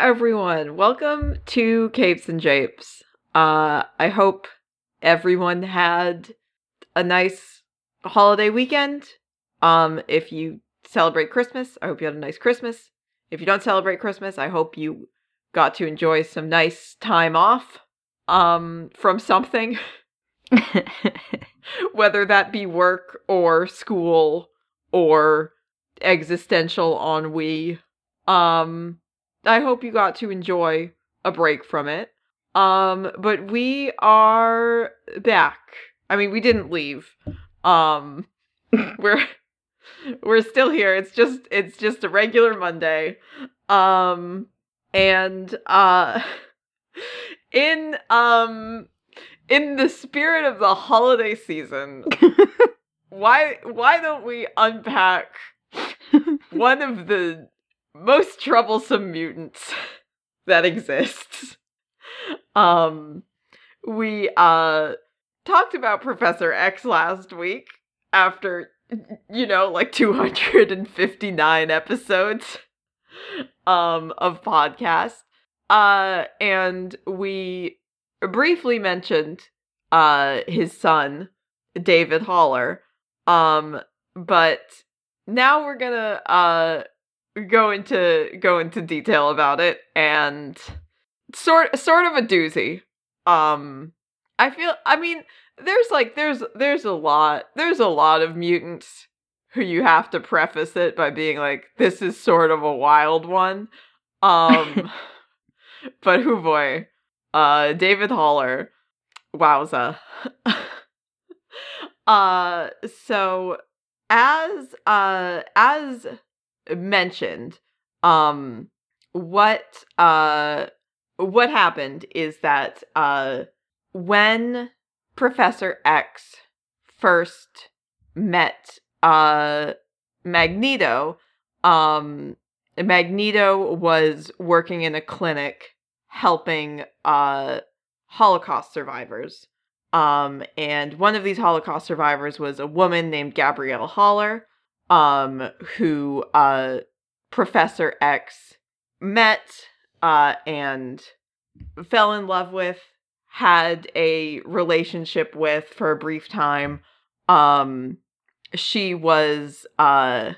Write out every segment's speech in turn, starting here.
Everyone. Welcome to Capes and Japes. Uh, I hope everyone had a nice holiday weekend. Um, if you celebrate Christmas, I hope you had a nice Christmas. If you don't celebrate Christmas, I hope you got to enjoy some nice time off um from something whether that be work or school or existential ennui um i hope you got to enjoy a break from it. Um but we are back. I mean we didn't leave. Um we're we're still here. It's just it's just a regular monday. Um and uh in um in the spirit of the holiday season why why don't we unpack one of the most troublesome mutants that exists um we uh talked about professor x last week after you know like 259 episodes um of podcast. Uh and we briefly mentioned uh his son David Haller. Um but now we're going to uh go into go into detail about it and sort sort of a doozy. Um I feel I mean there's like there's there's a lot there's a lot of mutants who you have to preface it by being like this is sort of a wild one. Um but who boy uh david haller. Wowza. Uh so as uh as mentioned um what uh what happened is that uh when professor x first met uh magneto um magneto was working in a clinic helping uh holocaust survivors um and one of these holocaust survivors was a woman named gabrielle haller um who uh professor x met uh and fell in love with had a relationship with for a brief time. Um she was uh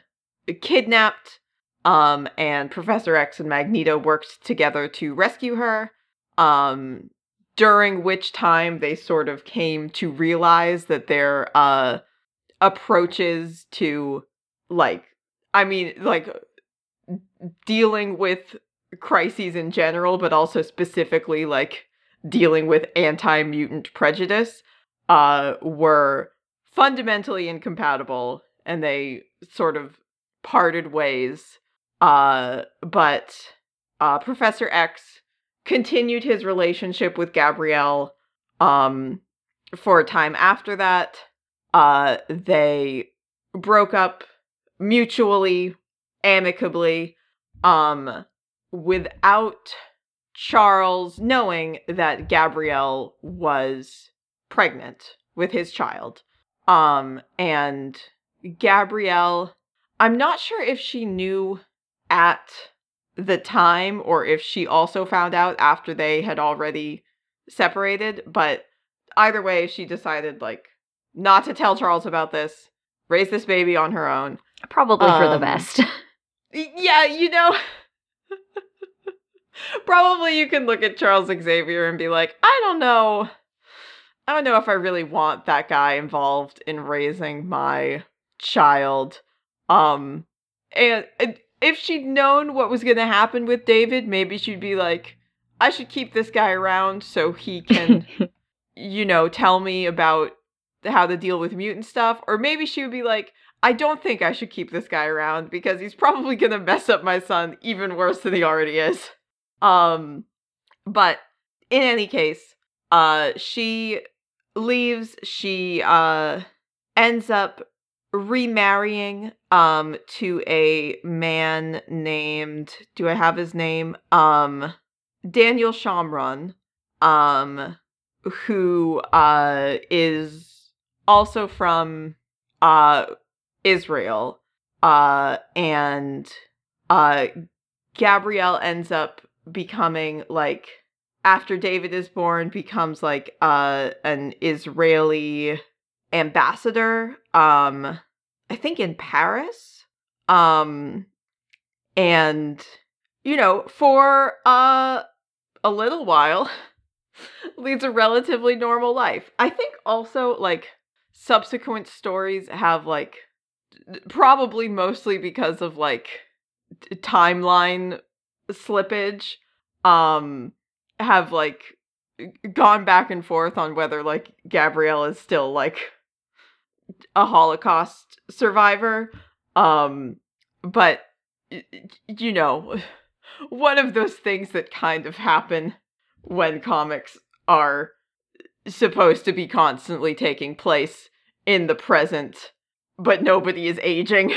kidnapped um and professor x and magneto worked together to rescue her um during which time they sort of came to realize that their uh approaches to like i mean like dealing with crises in general but also specifically like dealing with anti-mutant prejudice uh were fundamentally incompatible and they sort of parted ways uh but uh professor x continued his relationship with gabrielle um for a time after that uh they broke up mutually amicably um without charles knowing that gabrielle was pregnant with his child. Um and gabrielle i'm not sure if she knew at the time or if she also found out after they had already separated but either way she decided like not to tell charles about this raise this baby on her own Probably for the Um, best. Yeah you know probably you can look at charles xavier and be like i don't know. I don't know if i really want that guy involved in raising my child. Um and, and if she'd known what was going to happen with david maybe she'd be like i should keep this guy around so he can you know tell me about how to deal with mutant stuff. Or maybe she would be like i don't think i should keep this guy around because he's probably going to mess up my son even worse than he already is um but in any case uh she leaves she uh ends up remarrying um to a man named do I have his name? Um Daniel Shomron um who uh is also from uh Israel uh and uh Gabrielle ends up becoming like after David is born becomes like uh an Israeli ambassador um I think in Paris um and you know for uh a little while leads a relatively normal life. I think also like subsequent stories have like probably mostly because of like timeline slippage um have like gone back and forth on whether like Gabrielle is still like a Holocaust survivor. Um but you know, one of those things that kind of happen when comics are supposed to be constantly taking place in the present, but nobody is aging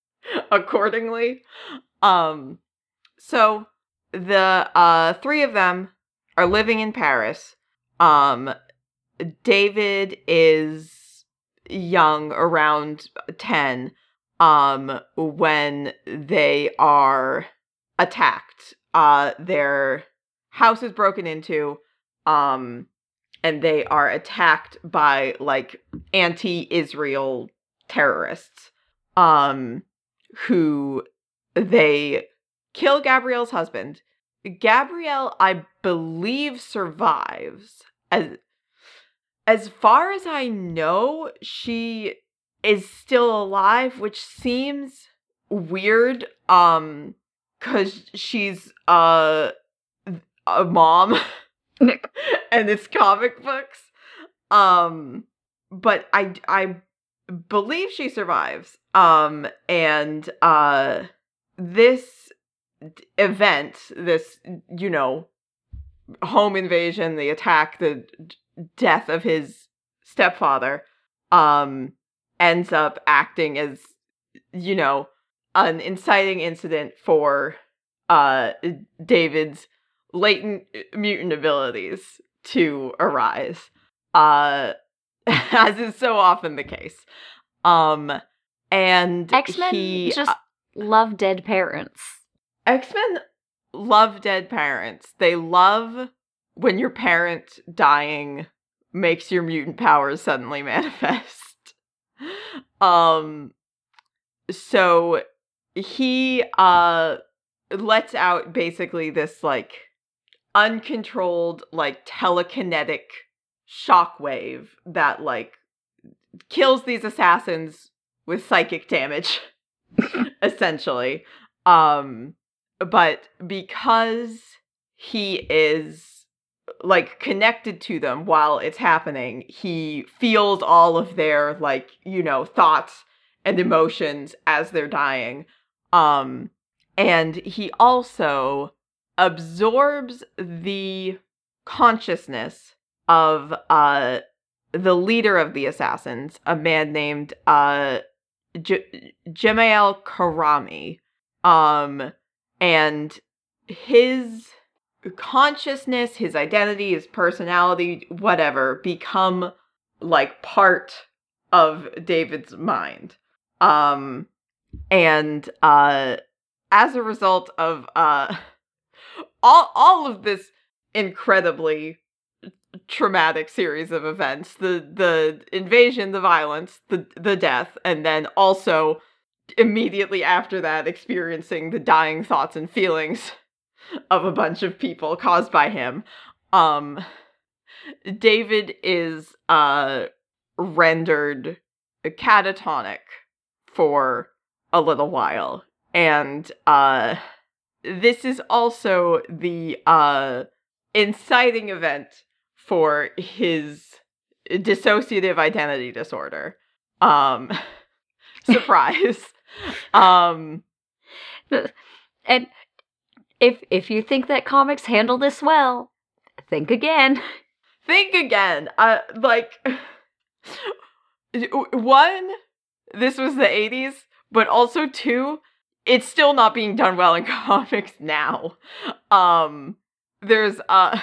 accordingly. Um so the uh three of them are living in Paris. Um David is young around 10 um when they are attacked. Uh their house is broken into um and they are attacked by like anti-Israel terrorists um who they kill Gabrielle's husband. Gabrielle, I believe, survives. As as far as I know, she is still alive, which seems weird. Um, cause she's uh a mom, and it's comic books. Um, but I I believe she survives. Um, and uh, this event, this you know, home invasion, the attack, the death of his stepfather, um, ends up acting as you know an inciting incident for uh David's latent mutant abilities to arise. Uh as is so often the case. Um and X-Men he, just uh, love dead parents. X-Men love dead parents. They love when your parent dying makes your mutant powers suddenly manifest. um so he uh lets out basically this like uncontrolled like telekinetic shockwave that like kills these assassins with psychic damage essentially. Um but because he is like connected to them while it's happening he feels all of their like you know thoughts and emotions as they're dying. Um and he also absorbs the consciousness of uh the leader of the assassins a man named uh J- Jemail Karami um and his consciousness, his identity, his personality, whatever, become like part of David's mind. Um and uh as a result of uh all all of this incredibly traumatic series of events the the invasion the violence the the death and then also immediately after that experiencing the dying thoughts and feelings of a bunch of people caused by him. Um david is uh rendered catatonic for a little while and uh this is also the uh inciting event for his dissociative identity disorder. Um surprise. Um And if if you think that comics handle this well, think again. think again. Uh like one this was the 80s but also two it's still not being done well in comics now. Um there's uh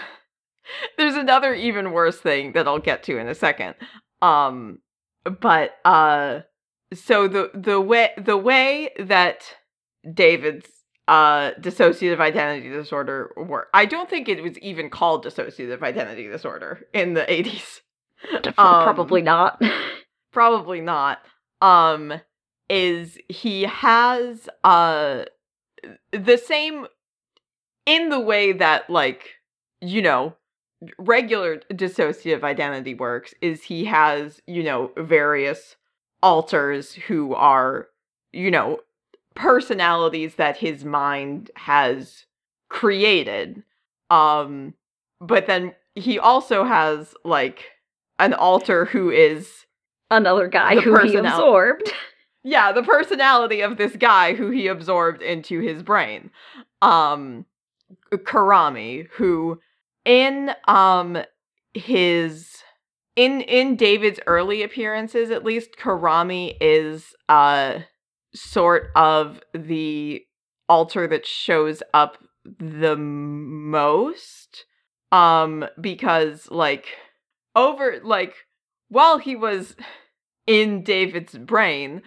there's another even worse thing that I'll get to in a second um but uh so the the way the way that David's uh dissociative identity disorder work. I don't think it was even called dissociative identity disorder in the 80s. Um, Probably not. probably not um is he has uh the same in the way that like you know regular dissociative identity works is he has you know various alters who are you know personalities that his mind has created um but then he also has like an alter who is Another guy who he absorbed. yeah the personality of this guy who he absorbed into his brain um karami who in um his in in david's early appearances at least karami is uh sort of the alter that shows up the most um because like over like while he was in david's brain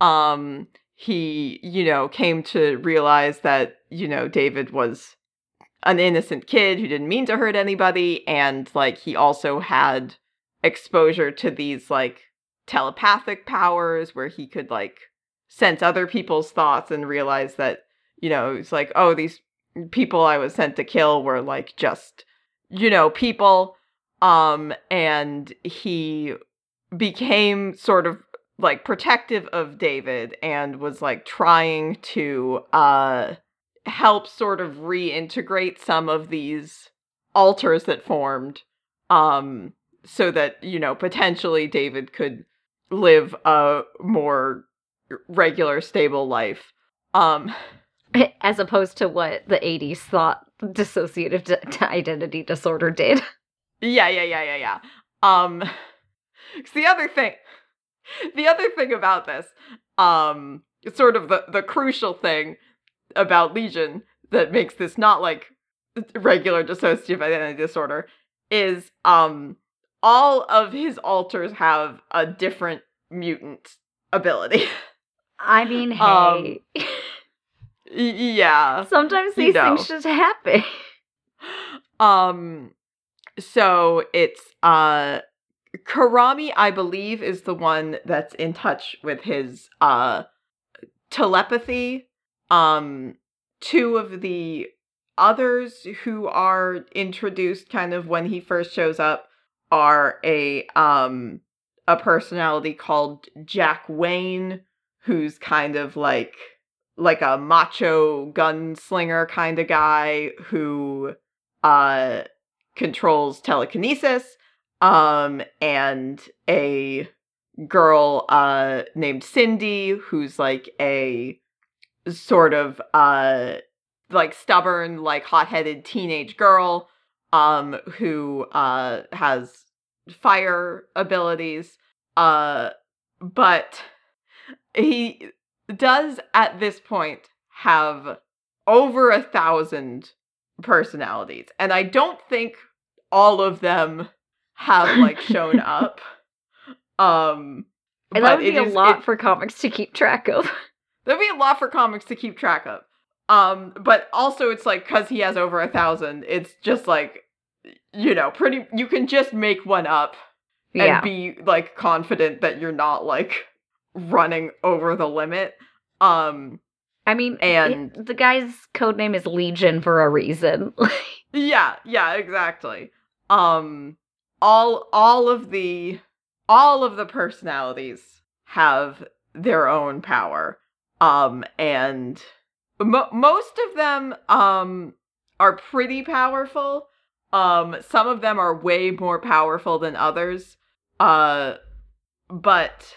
um he you know came to realize that you know david was an innocent kid who didn't mean to hurt anybody and like he also had exposure to these like telepathic powers where he could like sense other people's thoughts and realize that you know it's like oh these people i was sent to kill were like just you know people. Um and he became sort of like protective of David and was like trying to uh help sort of reintegrate some of these alters that formed um so that you know potentially David could live a more regular stable life um As opposed to what the 80s thought dissociative d- identity disorder did. Yeah, yeah, yeah, yeah, yeah. um cause the other thing the other thing about this, um sort of the the crucial thing about Legion that makes this not like regular dissociative identity disorder is um all of his alters have a different mutant ability. I mean, hey. Um, yeah. Sometimes you these know. things just happen. Um so it's uh Karami I believe is the one that's in touch with his uh telepathy. Um two of the others who are introduced kind of when he first shows up are a um a personality called Jack Wayne who's kind of like like a macho gunslinger kind of guy who uh controls telekinesis um and a girl uh named Cindy who's like a sort of uh like stubborn like hot-headed teenage girl um who uh has fire abilities uh but he does at this point have over a thousand personalities and i don't think all of them have like shown up um And that would be it a is- lot it- for comics to keep track of. There'd be a lot for comics to keep track of. Um, but also it's like because he has over a thousand, it's just like you know, pretty you can just make one up and yeah. be like confident that you're not like running over the limit. Um I mean, and- it- the guy's code name is Legion for a reason. yeah, yeah, exactly. Um all all of the all of the personalities have their own power. Um and mo- most of them um are pretty powerful. Um some of them are way more powerful than others. Uh but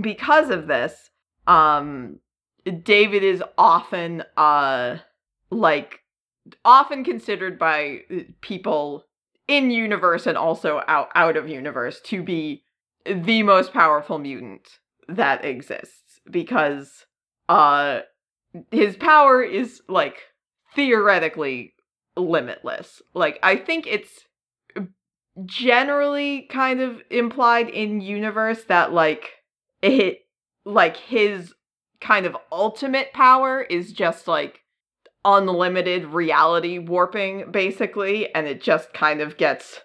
because of this, um David is often uh like often considered by uh, people in universe and also out out of universe to be the most powerful mutant that exists because uh his power is like theoretically limitless. Like I think it's generally kind of implied in universe that like it like his kind of ultimate power is just like unlimited reality warping basically and it just kind of gets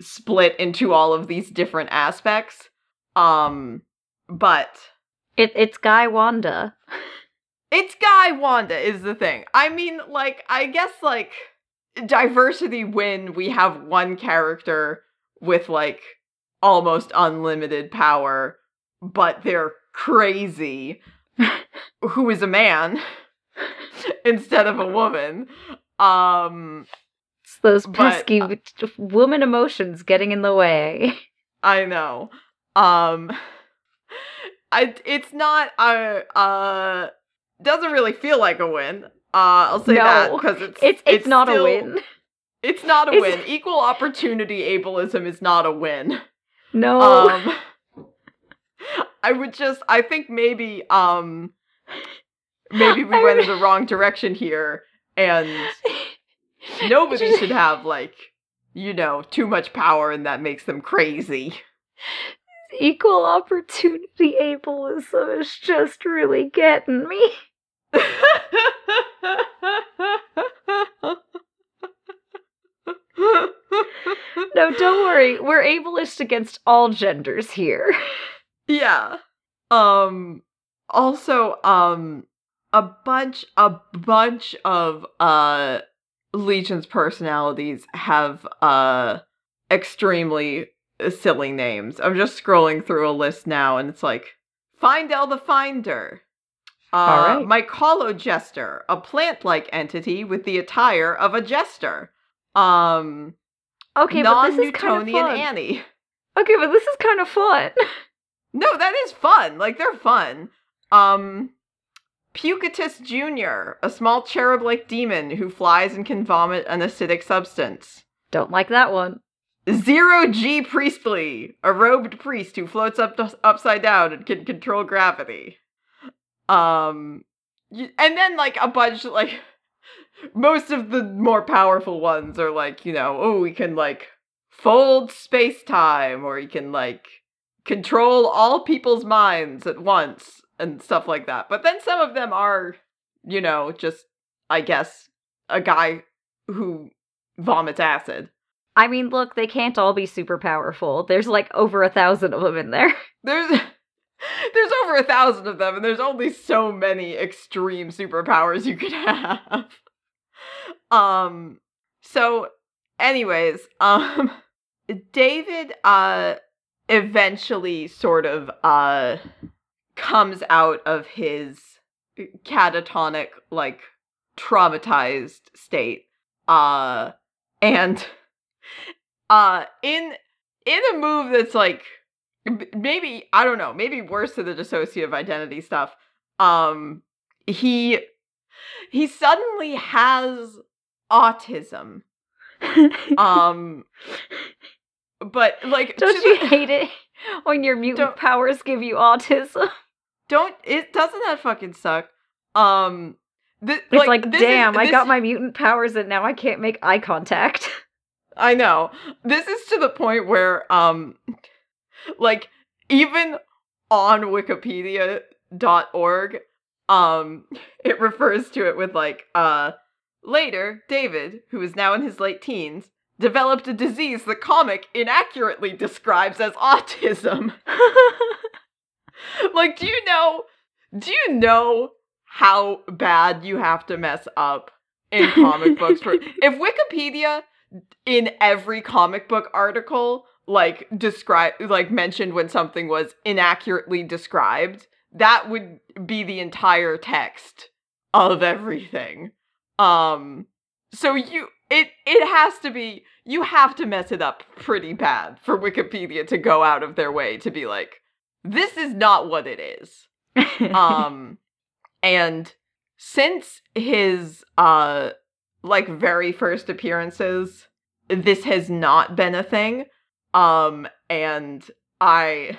split into all of these different aspects um but It, it's Guy Wanda. it's guy wanda is the thing i mean like i guess like diversity when we have one character with like almost unlimited power but they're crazy who is a man instead of a woman um It's those But, pesky uh, woman emotions getting in the way. I know. Um I it's not uh uh doesn't really feel like a win. Uh I'll say that because it's, It's it's, not still- a win. It's not a It's- win. Equal opportunity ableism is not a win. No. Um I would just I think maybe um maybe we I went in the wrong direction here and nobody Just- should have like you know too much power and that makes them crazy. Equal opportunity ableism is just really getting me. No, don't worry. We're ableist against all genders here. yeah. Um also um a bunch a bunch of uh Legion's personalities have uh extremely silly names. I'm just scrolling through a list now and it's like Findel the Finder. Uh, All right. A plant-like entity with the attire of a jester. Um, Okay, but this is kind of. Annie. Okay, but this is kind of fun. No, that is fun. Like they're fun. Um Pucatus Jr., a small cherub-like demon who flies and can vomit an acidic substance. Don't like that one. Zero G Priestly, a robed priest who floats up upside down and can control gravity. Um and then like a bunch like most of the more powerful ones are like, you know, oh, we can like fold space-time or you can like control all people's minds at once and stuff like that. But then some of them are, you know, just I guess a guy who vomits acid. I mean, look, they can't all be super powerful. There's like over a thousand of them in there. There's there's over a thousand of them, and there's only so many extreme superpowers you could have. Um so anyways, um David uh eventually sort of uh comes out of his catatonic like traumatized state uh and uh in in a move that's like maybe I don't know, maybe worse than the dissociative identity stuff. Um he he suddenly has autism. Um but like Don't you the- hate it when your mutant powers give you autism? don't it doesn't that fucking suck. Um th- It's like, is- damn, I this- got my mutant powers and now I can't make eye contact. I know. This is to the point where um like even on wikipedia.org um it refers to it with like uh later David, who is now in his late teens, developed a disease the comic inaccurately describes as autism. like do you know do you know how bad you have to mess up in comic books for if Wikipedia in every comic book article like describe like mentioned when something was inaccurately described that would be the entire text of everything. Um so you it it has to be you have to mess it up pretty bad for wikipedia to go out of their way to be like this is not what it is. Um and since his uh like very first appearances this has not been a thing um and i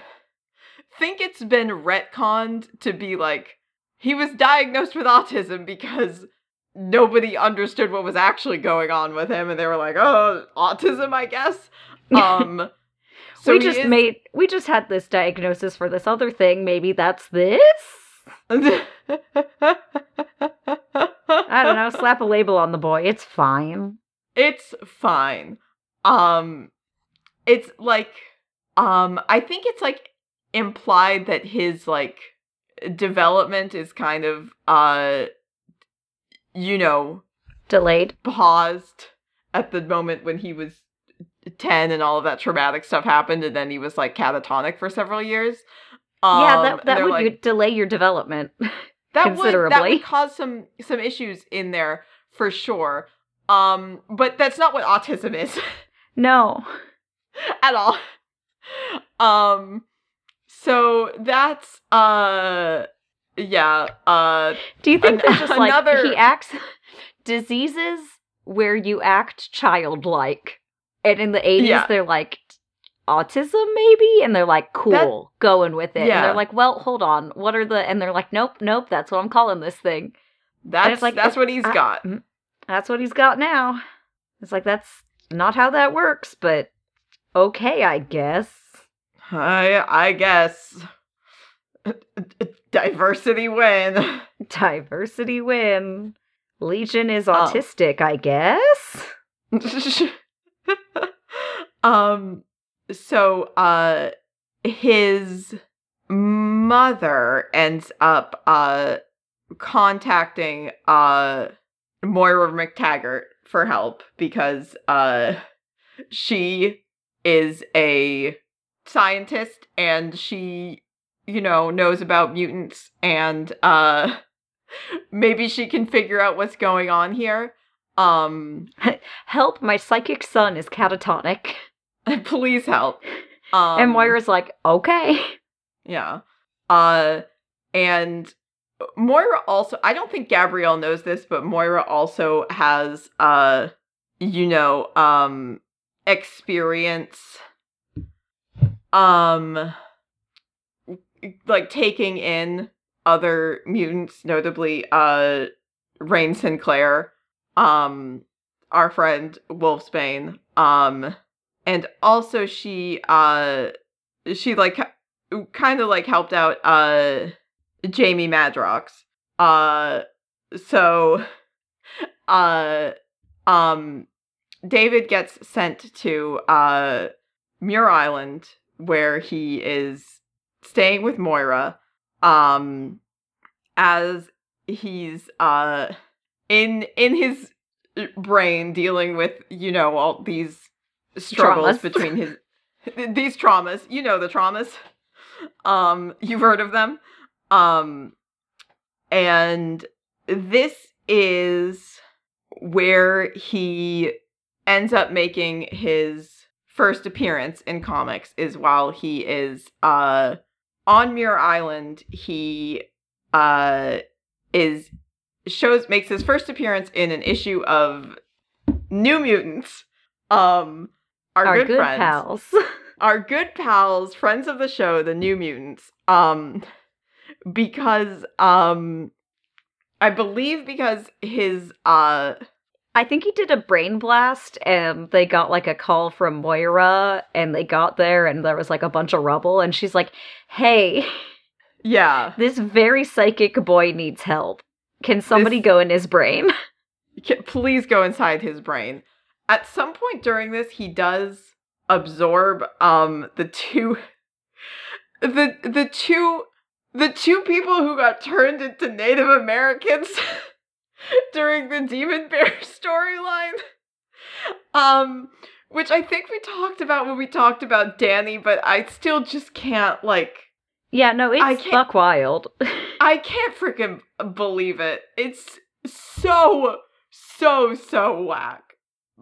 think it's been retconned to be like he was diagnosed with autism because nobody understood what was actually going on with him and they were like oh autism i guess um so we just is- made we just had this diagnosis for this other thing. Maybe that's this. I don't know, slap a label on the boy. It's fine. It's fine. Um it's like um I think it's like implied that his like development is kind of uh you know Delayed. paused at the moment when he was 10 and all of that traumatic stuff happened and then he was like catatonic for several years. Um, yeah, that that would like, delay your development. that would that would cause some some issues in there for sure. Um but that's not what autism is. no. at all. Um so that's uh yeah, uh Do you think An- there's just like another- he acts diseases where you act childlike, and in the 80s Yeah. they're like autism maybe, and they're like cool, going with it, and they're like, well, hold on, what are the? And they're like, nope, nope, that's what I'm calling this thing. that's like- that's what he's I- got. That's what he's got now. It's like that's not how that works, but okay, I guess. I I guess diversity win. Diversity win. Legion is Oh. autistic, I guess. um so uh his mother ends up uh contacting uh Moira McTaggart for help because uh she is a scientist and she you know knows about mutants and uh maybe she can figure out what's going on here um Help, my psychic son is catatonic. please help um and Moira's like, okay. yeah uh and moira also i don't think gabrielle knows this but moira also has uh you know um experience um like taking in other mutants notably uh Rahne sinclair um our friend wolfsbane um and also she uh she like kind of like helped out uh Jamie Madrox. Uh so uh um David gets sent to uh Muir Island where he is staying with Moira um as he's uh in in his brain dealing with you know all these struggles Traumas. between his these traumas you know the traumas. Um you've heard of them. Um and this is where he ends up making his first appearance in comics is while he is uh on Muir Island. He uh is shows makes his first appearance in an issue of New Mutants. Um our, Our good, good friends pals. our good pals, friends of the show, the New Mutants, um, because um, I believe because his uh, I think he did a brain blast and they got like a call from Moira and they got there and there was like a bunch of rubble and she's like, "Hey, yeah, this very psychic boy needs help. Can somebody This- go in his brain?" Please go inside his brain. At some point during this, he does absorb um the two, the the two, the two people who got turned into Native Americans during the Demon Bear storyline. Um, which I think we talked about when we talked about Danny, but I still just can't like yeah, no, I it's can't- buck wild. I can't freaking believe it. It's so, so, so whack.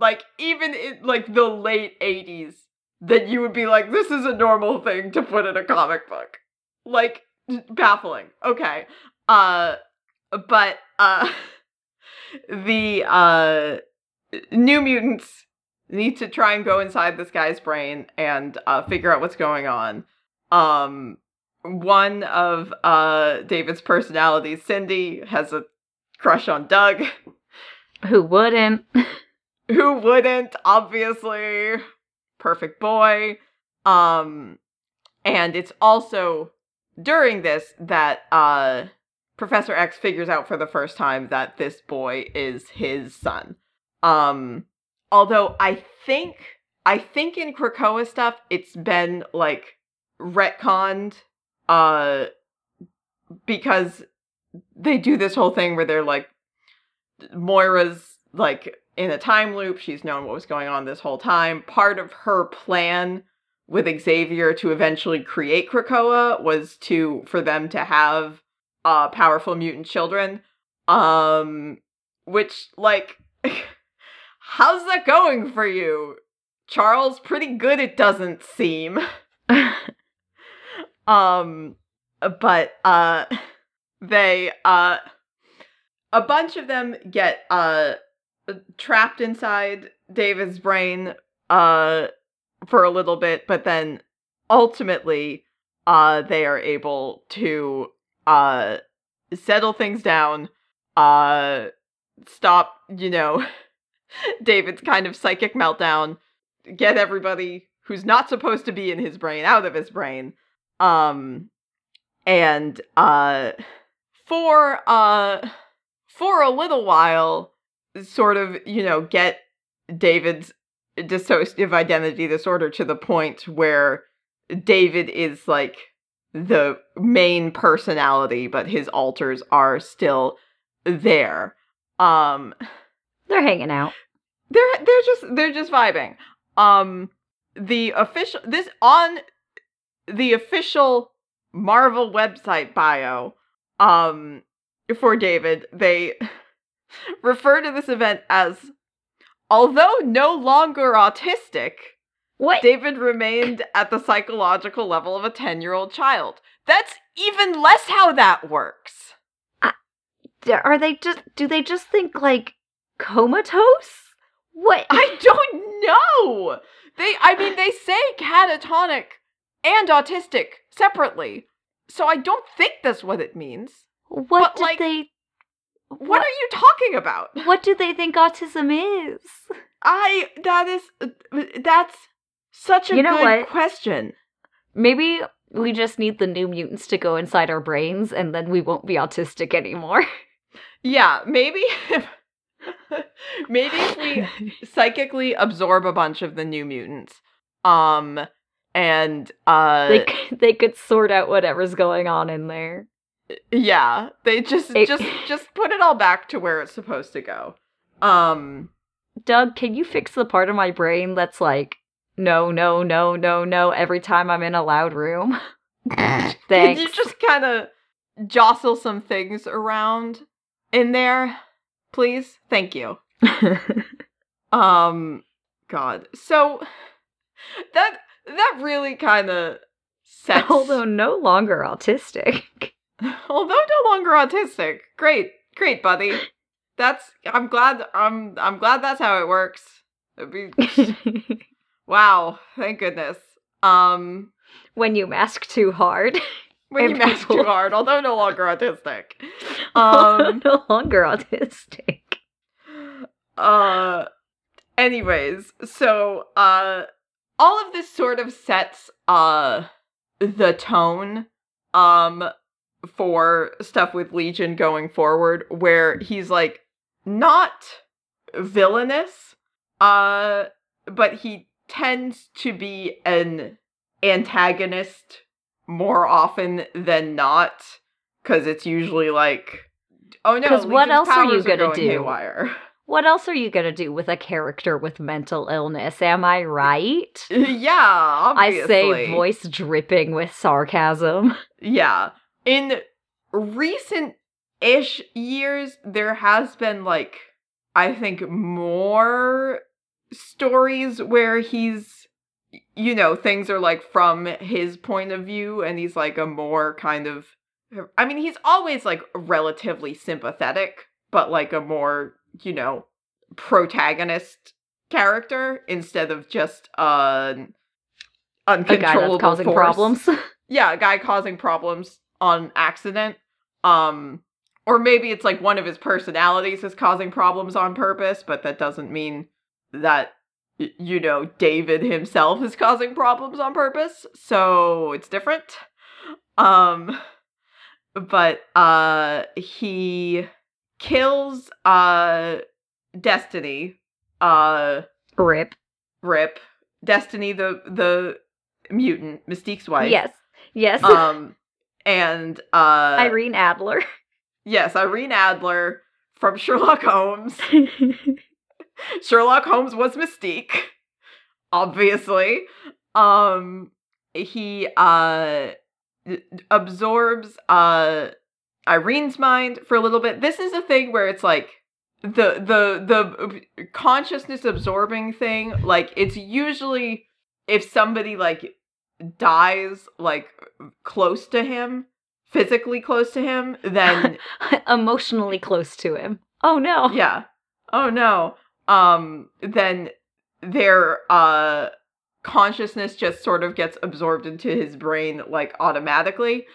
Like, even in like the late 80s, that you would be like, this is a normal thing to put in a comic book. Like, baffling. Okay. Uh, but, uh, the, uh, New Mutants need to try and go inside this guy's brain and, uh, figure out what's going on. Um, one of uh David's personalities, Cindy, has a crush on Doug. Who wouldn't? Who wouldn't? Obviously. Perfect boy. Um and it's also during this that uh Professor X figures out for the first time that this boy is his son. Um although I think I think in Krakoa stuff it's been like retconned uh because they do this whole thing where they're like Moira's like in a time loop. She's known what was going on this whole time. Part of her plan with Xavier to eventually create Krakoa was to for them to have uh powerful mutant children. Um which like how's that going for you? Charles, pretty good it doesn't seem. um but uh they uh a bunch of them get uh trapped inside David's brain uh for a little bit, but then ultimately uh they are able to uh settle things down, uh stop, you know, David's kind of psychic meltdown, get everybody who's not supposed to be in his brain out of his brain. Um and uh for uh for a little while sort of, you know, get David's dissociative identity disorder to the point where David is like the main personality, but his alters are still there. Um They're hanging out. they're they're just they're just vibing. Um the official this on the official Marvel website bio um for David, they refer to this event as although no longer autistic, What? David remained at the psychological level of a 10-year-old child. That's even less how that works. Uh, d- Are they just? Do they just think like comatose? What? I don't know. They I mean they say catatonic and autistic separately. So I don't think that's what it means. what but, did like, they? What, are you talking about? What do they think autism is? I that is that's such a You know good what? question. Maybe we just need the new mutants to go inside our brains, and then we won't be autistic anymore. Yeah, maybe if maybe if we psychically absorb a bunch of the new mutants. Um and uh they they could sort out whatever's going on in there. Yeah, they just It- just just put it all back to where it's supposed to go. Um Doug, can you fix the part of my brain that's like, no, no, no, no, no, every time I'm in a loud room? Can you just kind of jostle some things around in there, please? Thank you. Um, God. So that that really kind of sets. Although no longer autistic. although no longer autistic. Great, great, buddy. That's. I'm glad. I'm. I'm glad that's how it works. Be, wow. Thank goodness. Um, when you mask too hard. when you mask people- too hard, although no longer autistic. Um. no longer autistic. uh anyways so uh all of this sort of sets uh the tone um for stuff with legion going forward where he's like not villainous uh but he tends to be an antagonist more often than not cuz it's usually like oh no cuz what else are you gonna going do? haywire. What else are you gonna do with a character with mental illness? Am I right? yeah, I say voice dripping with sarcasm. Yeah. In recent ish years, there has been like I think more stories where he's you know, things are like from his point of view and he's like a more kind of I mean, he's always like relatively sympathetic, but like a more, you know, protagonist character instead of just an A guy uncontrollable that's causing force problems. yeah, a guy causing problems on accident. Um or maybe it's like one of his personalities is causing problems on purpose, but that doesn't mean that you know David himself is causing problems on purpose. So it's different. Um but uh he kills uh Destiny uh Rip. Rip Destiny the the mutant Mystique's wife. Yes. Yes. Um and uh Irene Adler. yes, Irene Adler from Sherlock Holmes. Sherlock Holmes was Mystique, obviously. Um he uh absorbs uh Irene's mind for a little bit. This is a thing where it's like the the the consciousness absorbing thing like it's usually if somebody like dies like close to him physically close to him then Emotionally close to him. Oh no. yeah. Oh no. Um then their uh consciousness just sort of gets absorbed into his brain like automatically.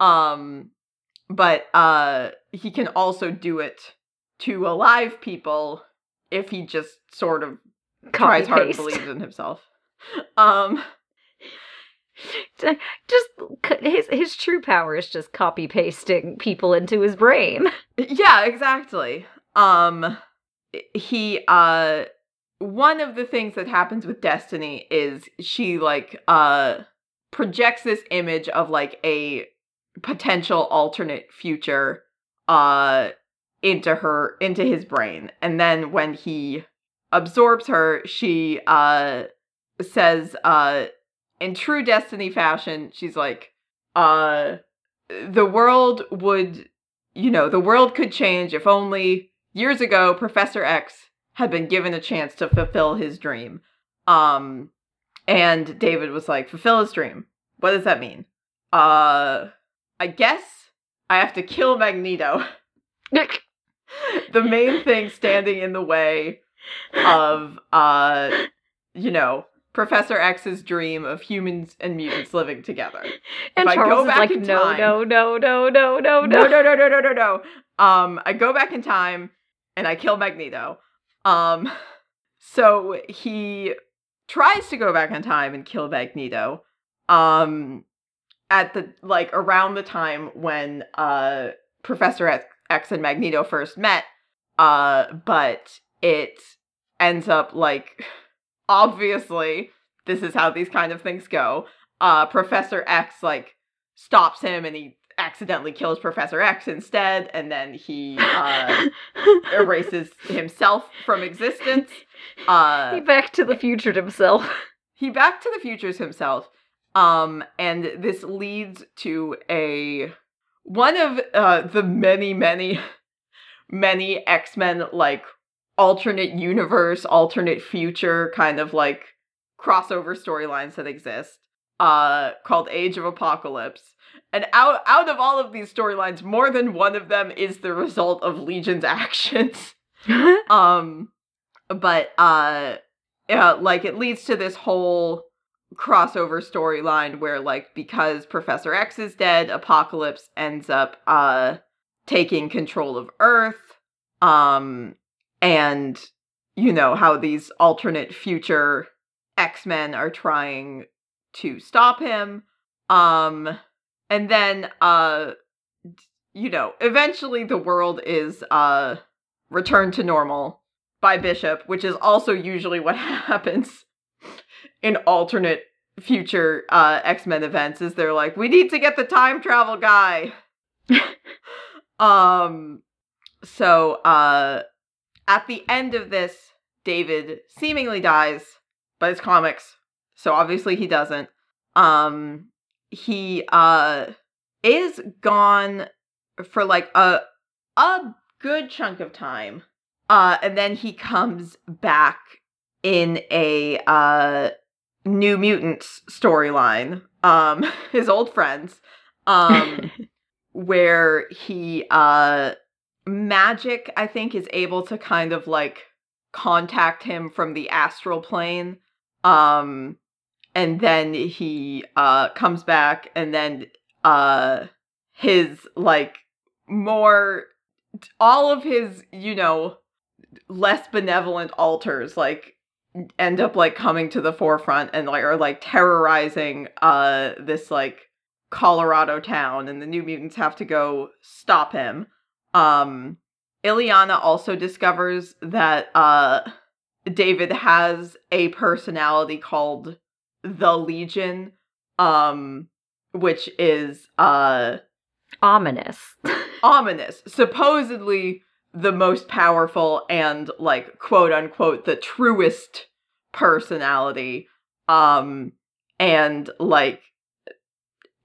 Um but uh he can also do it to alive people if he just sort of tries hard and believes in himself. Um Just his his true power is just copy pasting people into his brain. Yeah, exactly. Um he uh one of the things that happens with Destiny is she like uh projects this image of like a potential alternate future uh into her into his brain and then when he absorbs her she uh says uh in true destiny fashion she's like uh the world would you know, the world could change if only years ago Professor X had been given a chance to fulfill his dream. Um and David was like, "Fulfill his dream. What does that mean?" Uh I guess I have to kill Magneto. the main thing standing in the way of uh you know, Professor X's dream of humans and mutants living together. and I go back like, in no, time- no, no, no, no, no, no, no. no, no, no, no, no, no. Um, I go back in time and I kill Magneto. Um, so he tries to go back in time and kill Magneto. Um, at the like around the time when uh Professor X, X and Magneto first met. Uh, but it ends up like obviously this is how these kind of things go. Uh, Professor X like stops him and he accidentally kills Professor X instead, and then he uh, erases himself from existence. Uh, he back to the future himself. he back to the futures himself. Um, and this leads to a one of uh the many, many, many X-Men like alternate universe, alternate future kind of like crossover storylines that exist. Uh called Age of Apocalypse. And out out of all of these storylines, more than one of them is the result of Legion's actions um but uh yeah like it leads to this whole crossover storyline where like because professor x is dead apocalypse ends up uh taking control of earth um and you know how these alternate future x-men are trying to stop him um and then uh you know eventually the world is uh returned to normal by Bishop, which is also usually what happens in alternate future uh, X Men events. Is they're like, we need to get the time travel guy. um, so uh, at the end of this, David seemingly dies, but it's comics, so obviously he doesn't. Um, he uh is gone for like a a good chunk of time. Uh and then he comes back in a uh New Mutants storyline. Um his old friends. Um where he uh Magik I think is able to kind of like contact him from the astral plane. Um and then he uh comes back and then uh his like more all of his you know less benevolent alters like end up like coming to the forefront and like are like terrorizing uh this like Colorado town and the new mutants have to go stop him. Um Illyana also discovers that uh David has a personality called the Legion um which is uh Ominous. ominous. Supposedly the most powerful and like quote unquote the truest personality um and like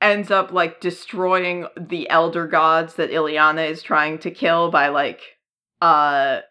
ends up like destroying the elder gods that Illyana is trying to kill by like uh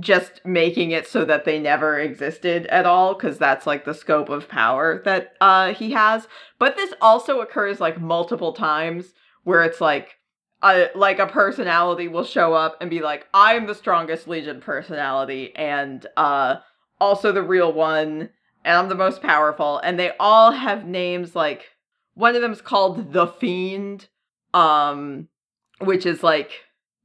just making it so that they never existed at all cuz that's like the scope of power that uh he has. But this also occurs like multiple times where it's like a like a personality will show up and be like I'm the strongest legion personality and uh also the real one and I'm the most powerful. And they all have names like one of them is called the fiend um which is like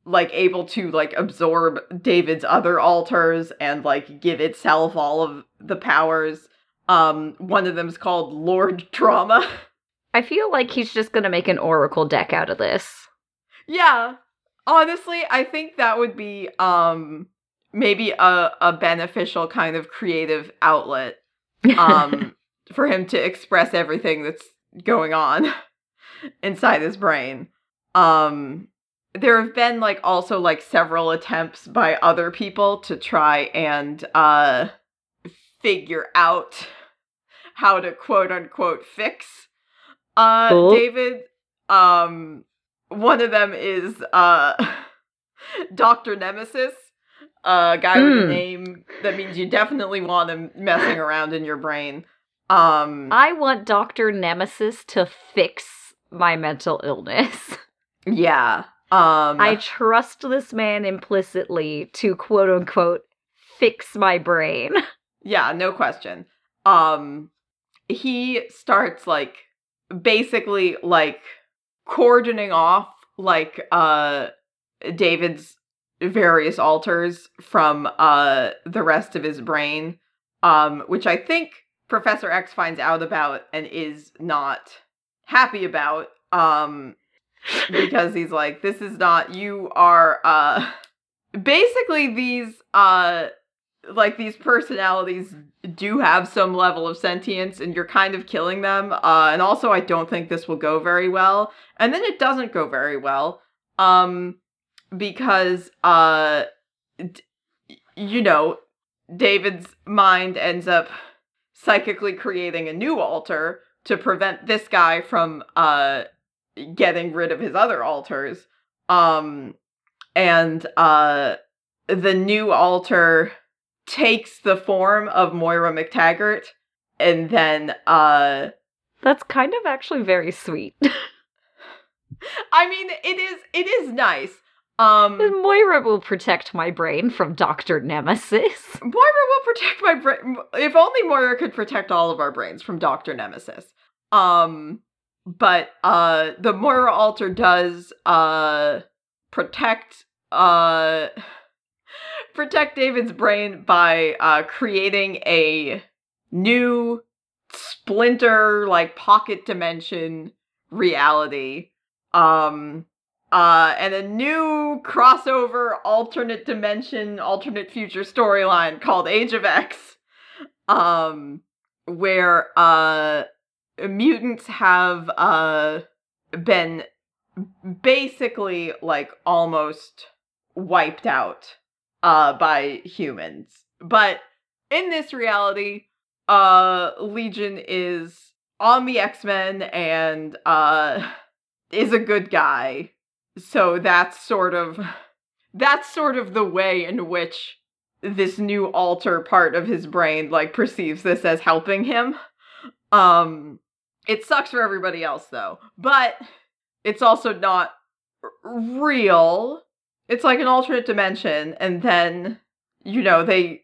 like able to like absorb david's other alters and like give itself all of the powers. Um one of them is called lord trauma I feel like he's just gonna make an oracle deck out of this. yeah. Honestly i think that would be um maybe a, a beneficial kind of creative outlet um for him to express everything that's going on inside his brain. Um there have been like also like several attempts by other people to try and uh figure out how to quote unquote fix uh Cool. David um one of them is uh Dr. Nemesis a guy with a Hmm. name that means you definitely want him messing around in your brain. Um I want Dr. Nemesis to fix my mental illness. yeah. Um I trust this man implicitly to quote unquote fix my brain. Yeah, no question. Um he starts like basically like cordoning off like uh David's various alters from uh the rest of his brain um which I think Professor X finds out about and is not happy about um because he's like this is not you are uh basically these uh like these personalities do have some level of sentience and you're kind of killing them uh and also I don't think this will go very well and then it doesn't go very well um because uh d- you know David's mind ends up psychically creating a new alter to prevent this guy from uh getting rid of his other alters um and uh the new alter takes the form of Moira MacTaggert and then uh That's kind of actually very sweet. I mean it is it is nice. Um Moira will protect my brain from Dr. Nemesis. Moira will protect my brain. If only Moira could protect all of our brains from Dr. Nemesis. Um but uh the Moira alter does uh protect uh protect David's brain by uh creating a new splinter like pocket dimension reality um uh and a new crossover alternate dimension alternate future storyline called Age of X um where uh mutants have uh been basically like almost wiped out uh by humans. But in this reality uh legion is on the x-men and uh is a good guy so that's sort of that's sort of the way in which this new alter part of his brain like perceives this as helping him. Um it sucks for everybody else though but it's also not real. It's like an alternate dimension and then you know they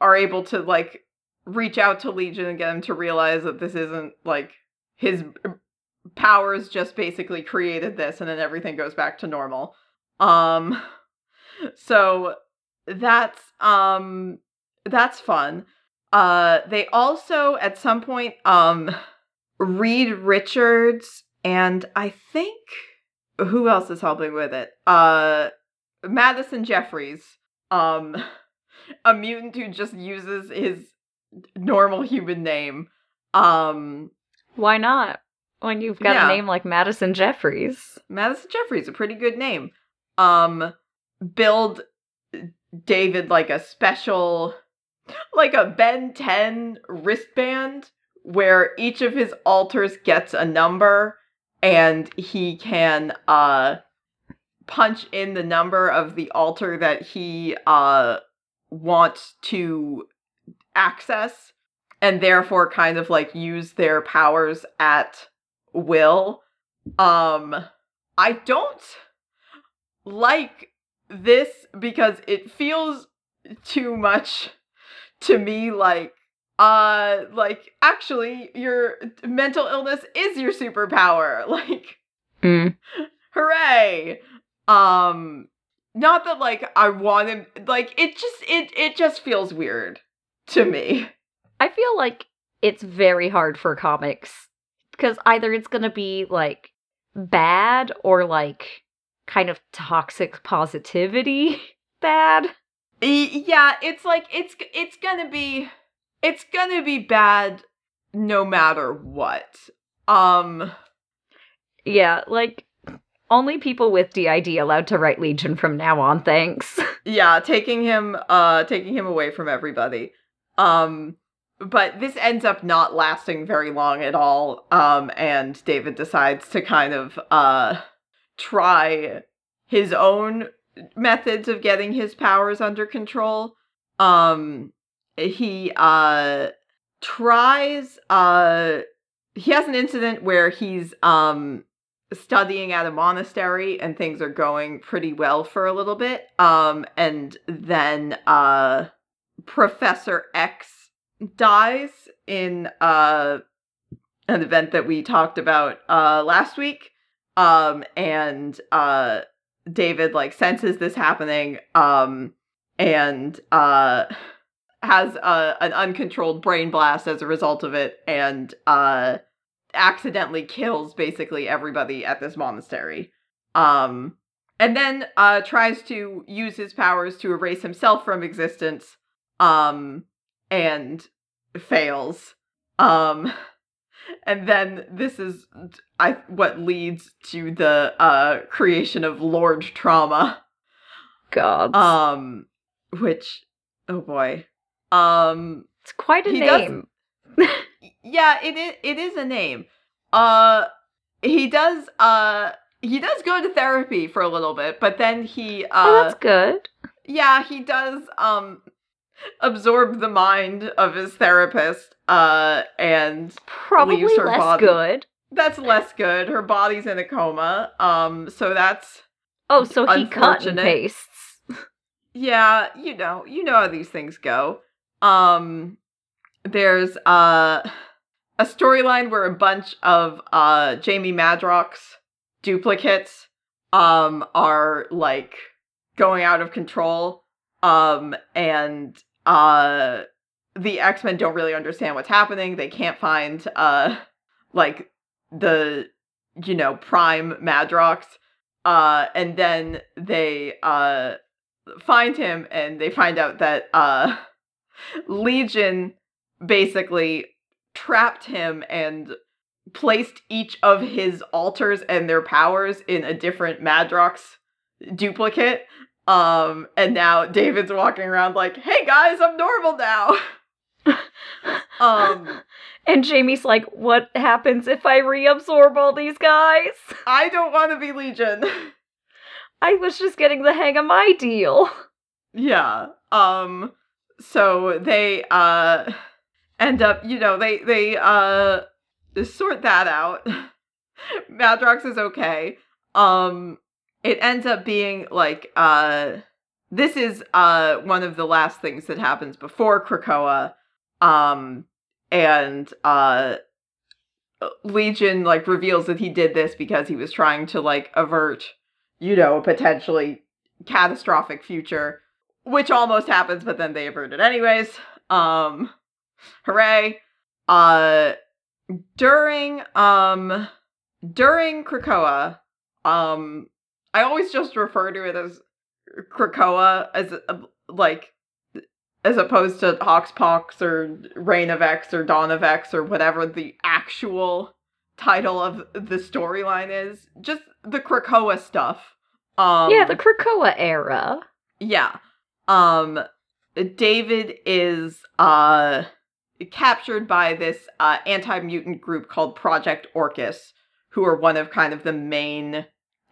are able to like reach out to legion and get him to realize that this isn't like his powers just basically created this and then everything goes back to normal um so that's um that's fun uh they also at some point um reed richards and I think who else is helping with it? Uh Madison Jeffries, um a mutant who just uses his normal human name. Um Why not? When you've got Yeah. a name like Madison Jeffries. Madison Jeffries, a pretty good name. Um, build David like a special, like a Ben 10 wristband where each of his alters gets a number and he can, uh, punch in the number of the alter that he, uh, wants to access and therefore kind of like use their powers at will. Um, I don't like this because it feels too much to me like uh like actually your mental illness is your superpower like Mm. hooray um not that like i want him like it just it it just feels weird to me I feel like it's very hard for comics because either it's going to be like bad or like kind of toxic positivity bad. Yeah it's like it's it's gonna be it's gonna be bad no matter what um Yeah, like only people with DID allowed to write Legion from now on, thanks. yeah taking him uh taking him away from everybody um but this ends up not lasting very long at all um and david decides to kind of uh try his own methods of getting his powers under control. Um he uh tries uh he has an incident where he's um studying at a monastery and things are going pretty well for a little bit um and then uh professor x dies in uh an event that we talked about uh last week um and uh david like senses this happening um and uh has a, an uncontrolled brain blast as a result of it and uh accidentally kills basically everybody at this monastery. Um and then uh tries to use his powers to erase himself from existence um and fails. Um and then this is I what leads to the uh creation of Lord Trauma God. um which oh boy. Um it's quite a he does- name. yeah, it is it is a name. Uh he does uh he does go to therapy for a little bit, but then he uh oh, that's good. yeah, he does um absorb the mind of his therapist uh and Probably leaves her less body. good. that's less good. Her body's in a coma. Um so that's Oh, so he cut and pastes. yeah, you know, you know how these things go. Um there's uh a storyline where a bunch of uh Jamie Madrox duplicates um are like going out of control um and uh the X-Men don't really understand what's happening. They can't find uh like the you know prime Madrox uh and then they uh find him and they find out that uh Legion basically trapped him and placed each of his alters and their powers in a different Madrox duplicate. Um and now David's walking around like, "Hey guys, I'm normal now." um And Jamie's like, what happens if I reabsorb all these guys? I don't want to be Legion. I was just getting the hang of my deal. Yeah. Um so they uh end up, you know, they they uh sort that out. Madrox is okay. Um it ends up being like uh this is uh one of the last things that happens before Krakoa. Um and uh Legion like reveals that he did this because he was trying to like avert, you know, a potentially catastrophic future which almost happens but then they avert it anyways um hooray uh during um during Krakoa, um, I always just refer to it as Krakoa as uh, like as opposed to Hoxpox or Reign of X or Dawn of X or whatever the actual title of the storyline is. Just the Krakoa stuff. Um, yeah, the Krakoa era. Yeah. Um, David is uh captured by this uh, anti-mutant group called Project Orchis, who are one of kind of the main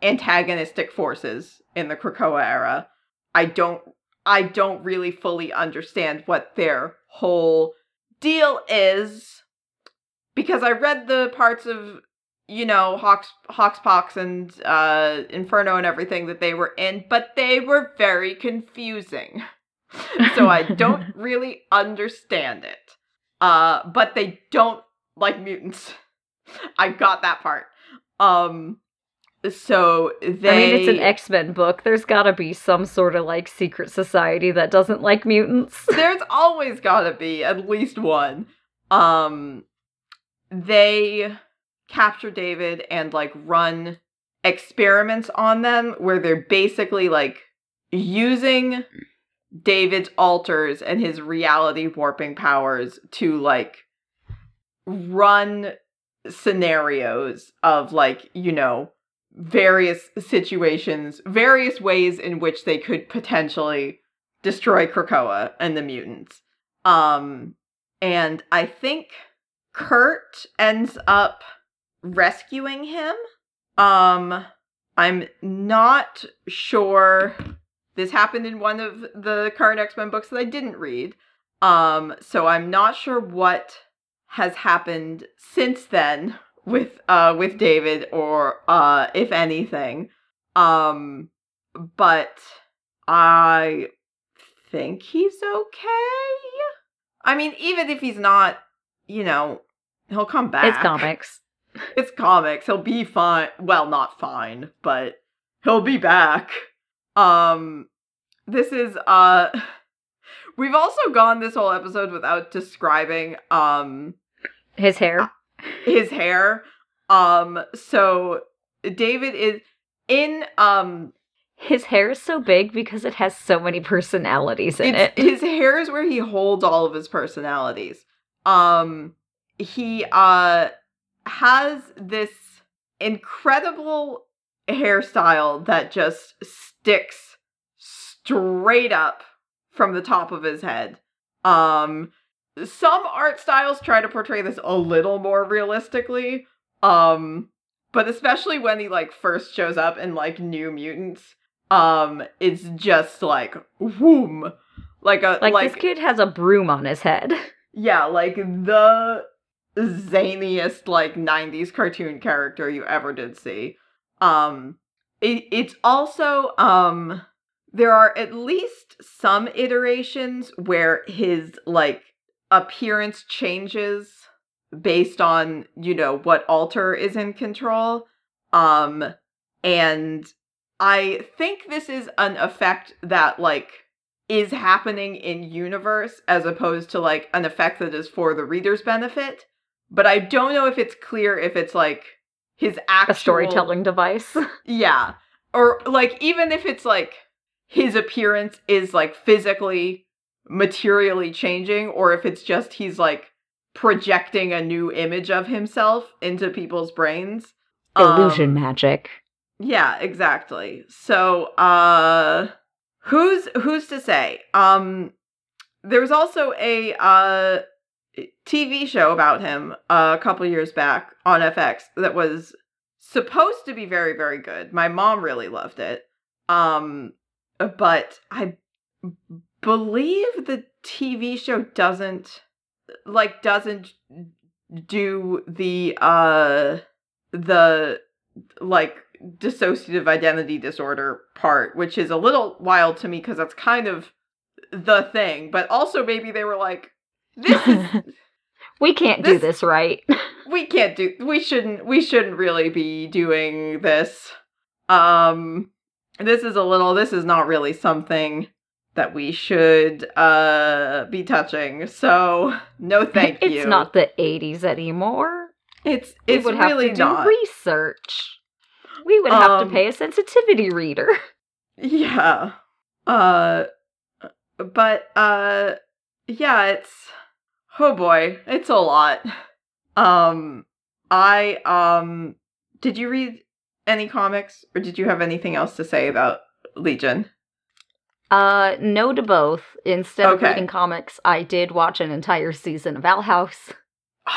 antagonistic forces in the Krakoa era. I don't I don't really fully understand what their whole deal is because I read the parts of you know Hawks Hoxpox and uh Inferno and everything that they were in, but they were very confusing. so I don't really understand it. Uh but they don't like mutants. I got that part. Um so they I mean it's an X-Men book. There's got to be some sort of like secret society that doesn't like mutants. There's always got to be at least one. Um they capture David and like run experiments on them where they're basically like using David's alters and his reality warping powers to like run scenarios of like, you know, various situations, various ways in which they could potentially destroy Krakoa and the mutants. Um and I think Kurt ends up rescuing him. Um I'm not sure this happened in one of the current X-Men books that I didn't read. Um so I'm not sure what has happened since then with uh with David or uh if anything. Um but I think he's okay. I mean even if he's not, you know, he'll come back. It's comics. It's comics. He'll be fine. Well, not fine, but he'll be back. Um this is uh we've also gone this whole episode without describing um His hair. His hair. Um, so David is in um His hair is so big because it has so many personalities in it. his hair is where he holds all of his personalities. Um he uh has this incredible hairstyle that just sticks straight up from the top of his head. Um some art styles try to portray this a little more realistically. Um but especially when he like first shows up in like New Mutants, um it's just like whoom. Like a like, like this kid has a broom on his head. yeah, like the zaniest like 90s cartoon character you ever did see. Um it, it's also um there are at least some iterations where his like appearance changes based on, you know, what alter is in control. Um and I think this is an effect that like is happening in universe as opposed to like an effect that is for the reader's benefit. But I don't know if it's clear if it's like his actual A storytelling device. Yeah. Or like even if it's like his appearance is like physically materially changing or if it's just he's like projecting a new image of himself into people's brains. Illusion Um, magic. yeah, exactly. So, uh who's who's to say? Um there was also a uh TV show about him uh, a couple years back on FX that was supposed to be very very good. My mom really loved it. Um but I believe the TV show doesn't like doesn't do the uh the like dissociative identity disorder part, which is a little wild to me because that's kind of the thing. But also maybe they were like, this is we can't do this- this right. we can't do we shouldn't we shouldn't really be doing this. Um this is a little this is not really something that we should uh be touching. So no thank you. it's not the 80s anymore. It's it's we would really have to not. do research. We would have Um, to pay a sensitivity reader. Yeah. Uh but uh yeah, it's oh boy, it's a lot. Um I um did you read any comics or did you have anything else to say about Legion? Uh, no to both. Instead of reading comics, I did watch an entire season of Owl House.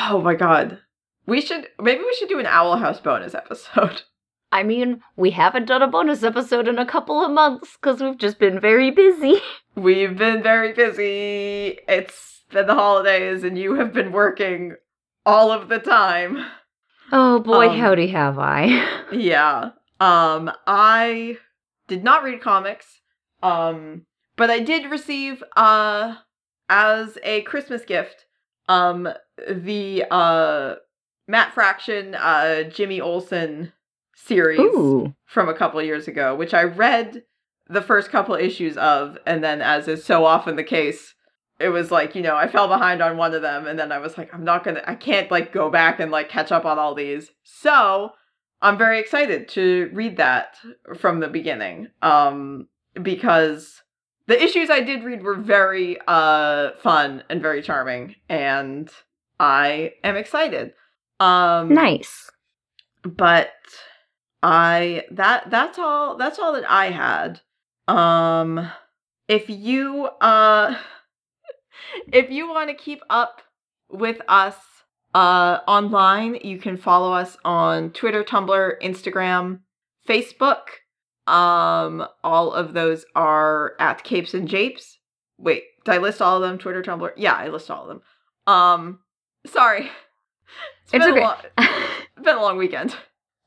Oh my god. We should maybe we should do an Owl House bonus episode. I mean, we haven't done a bonus episode in a couple of months because we've just been very busy. We've been very busy. It's been the holidays and you have been working all of the time. Oh boy, Um, howdy have I. Yeah. Um I did not read comics. Um but I did receive uh as a Christmas gift um the uh Matt Fraction uh Jimmy Olsen series Ooh. from a couple years ago, which I read the first couple issues of and then as is so often the case it was like, you know, I fell behind on one of them and then I was like I'm not going to I can't like go back and like catch up on all these. So, I'm very excited to read that from the beginning. Um because the issues I did read were very uh fun and very charming and I am excited. Um Nice. but I that that's all that's all that I had. Um if you uh if you want to keep up with us uh online, you can follow us on Twitter, Tumblr, Instagram, Facebook. Um all of those are at Capes and Japes. Wait, did I list all of them? Twitter, Tumblr? Yeah, I list all of them. Um sorry. It's been a okay. lo- been a long weekend.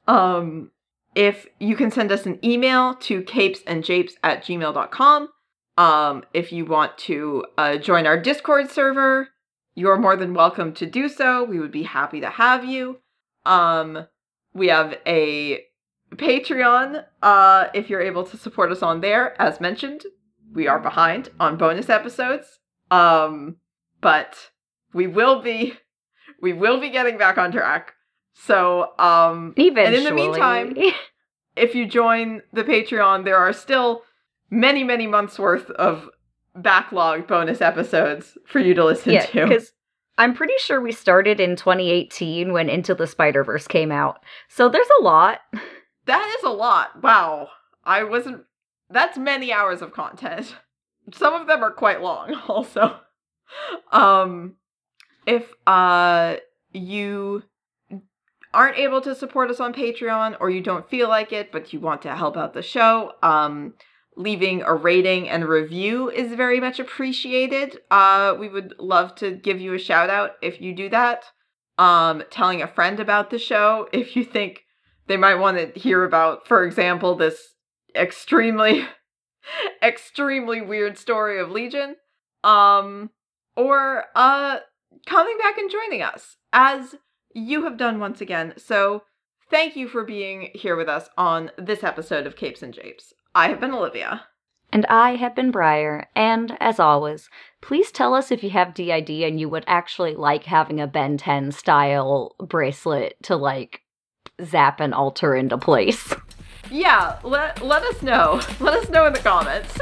Um, if you can send us an email to capesandjapes at gmail.com. Um, if you want to uh, join our Discord server, you're more than welcome to do so. We would be happy to have you. Um, we have a Patreon. Uh, if you're able to support us on there, as mentioned, we are behind on bonus episodes. Um, but we will be we will be getting back on track. So, um, Eventually. in the meantime- if you join the Patreon, there are still many, many months worth of backlog bonus episodes for you to listen yeah, to. because I'm pretty sure we started in 2018 when Into the Spider Verse came out. So there's a lot. That is a lot. Wow. I wasn't. That's many hours of content. Some of them are quite long, also. Um, if uh you aren't able to support us on Patreon or you don't feel like it, but you want to help out the show, um, leaving a rating and review is very much appreciated. Uh, we would love to give you a shout out if you do that. Um, telling a friend about the show if you think they might want to hear about, for example, this extremely, extremely weird story of Legion. Um, or uh, coming back and joining us as you have done once again. So thank you for being here with us on this episode of Capes and Japes. I have been Olivia. And I have been Briar, and as always, please tell us if you have DID and you would actually like having a Ben 10 style bracelet to like zap and alter into place. Yeah, let let us know. Let us know in the comments.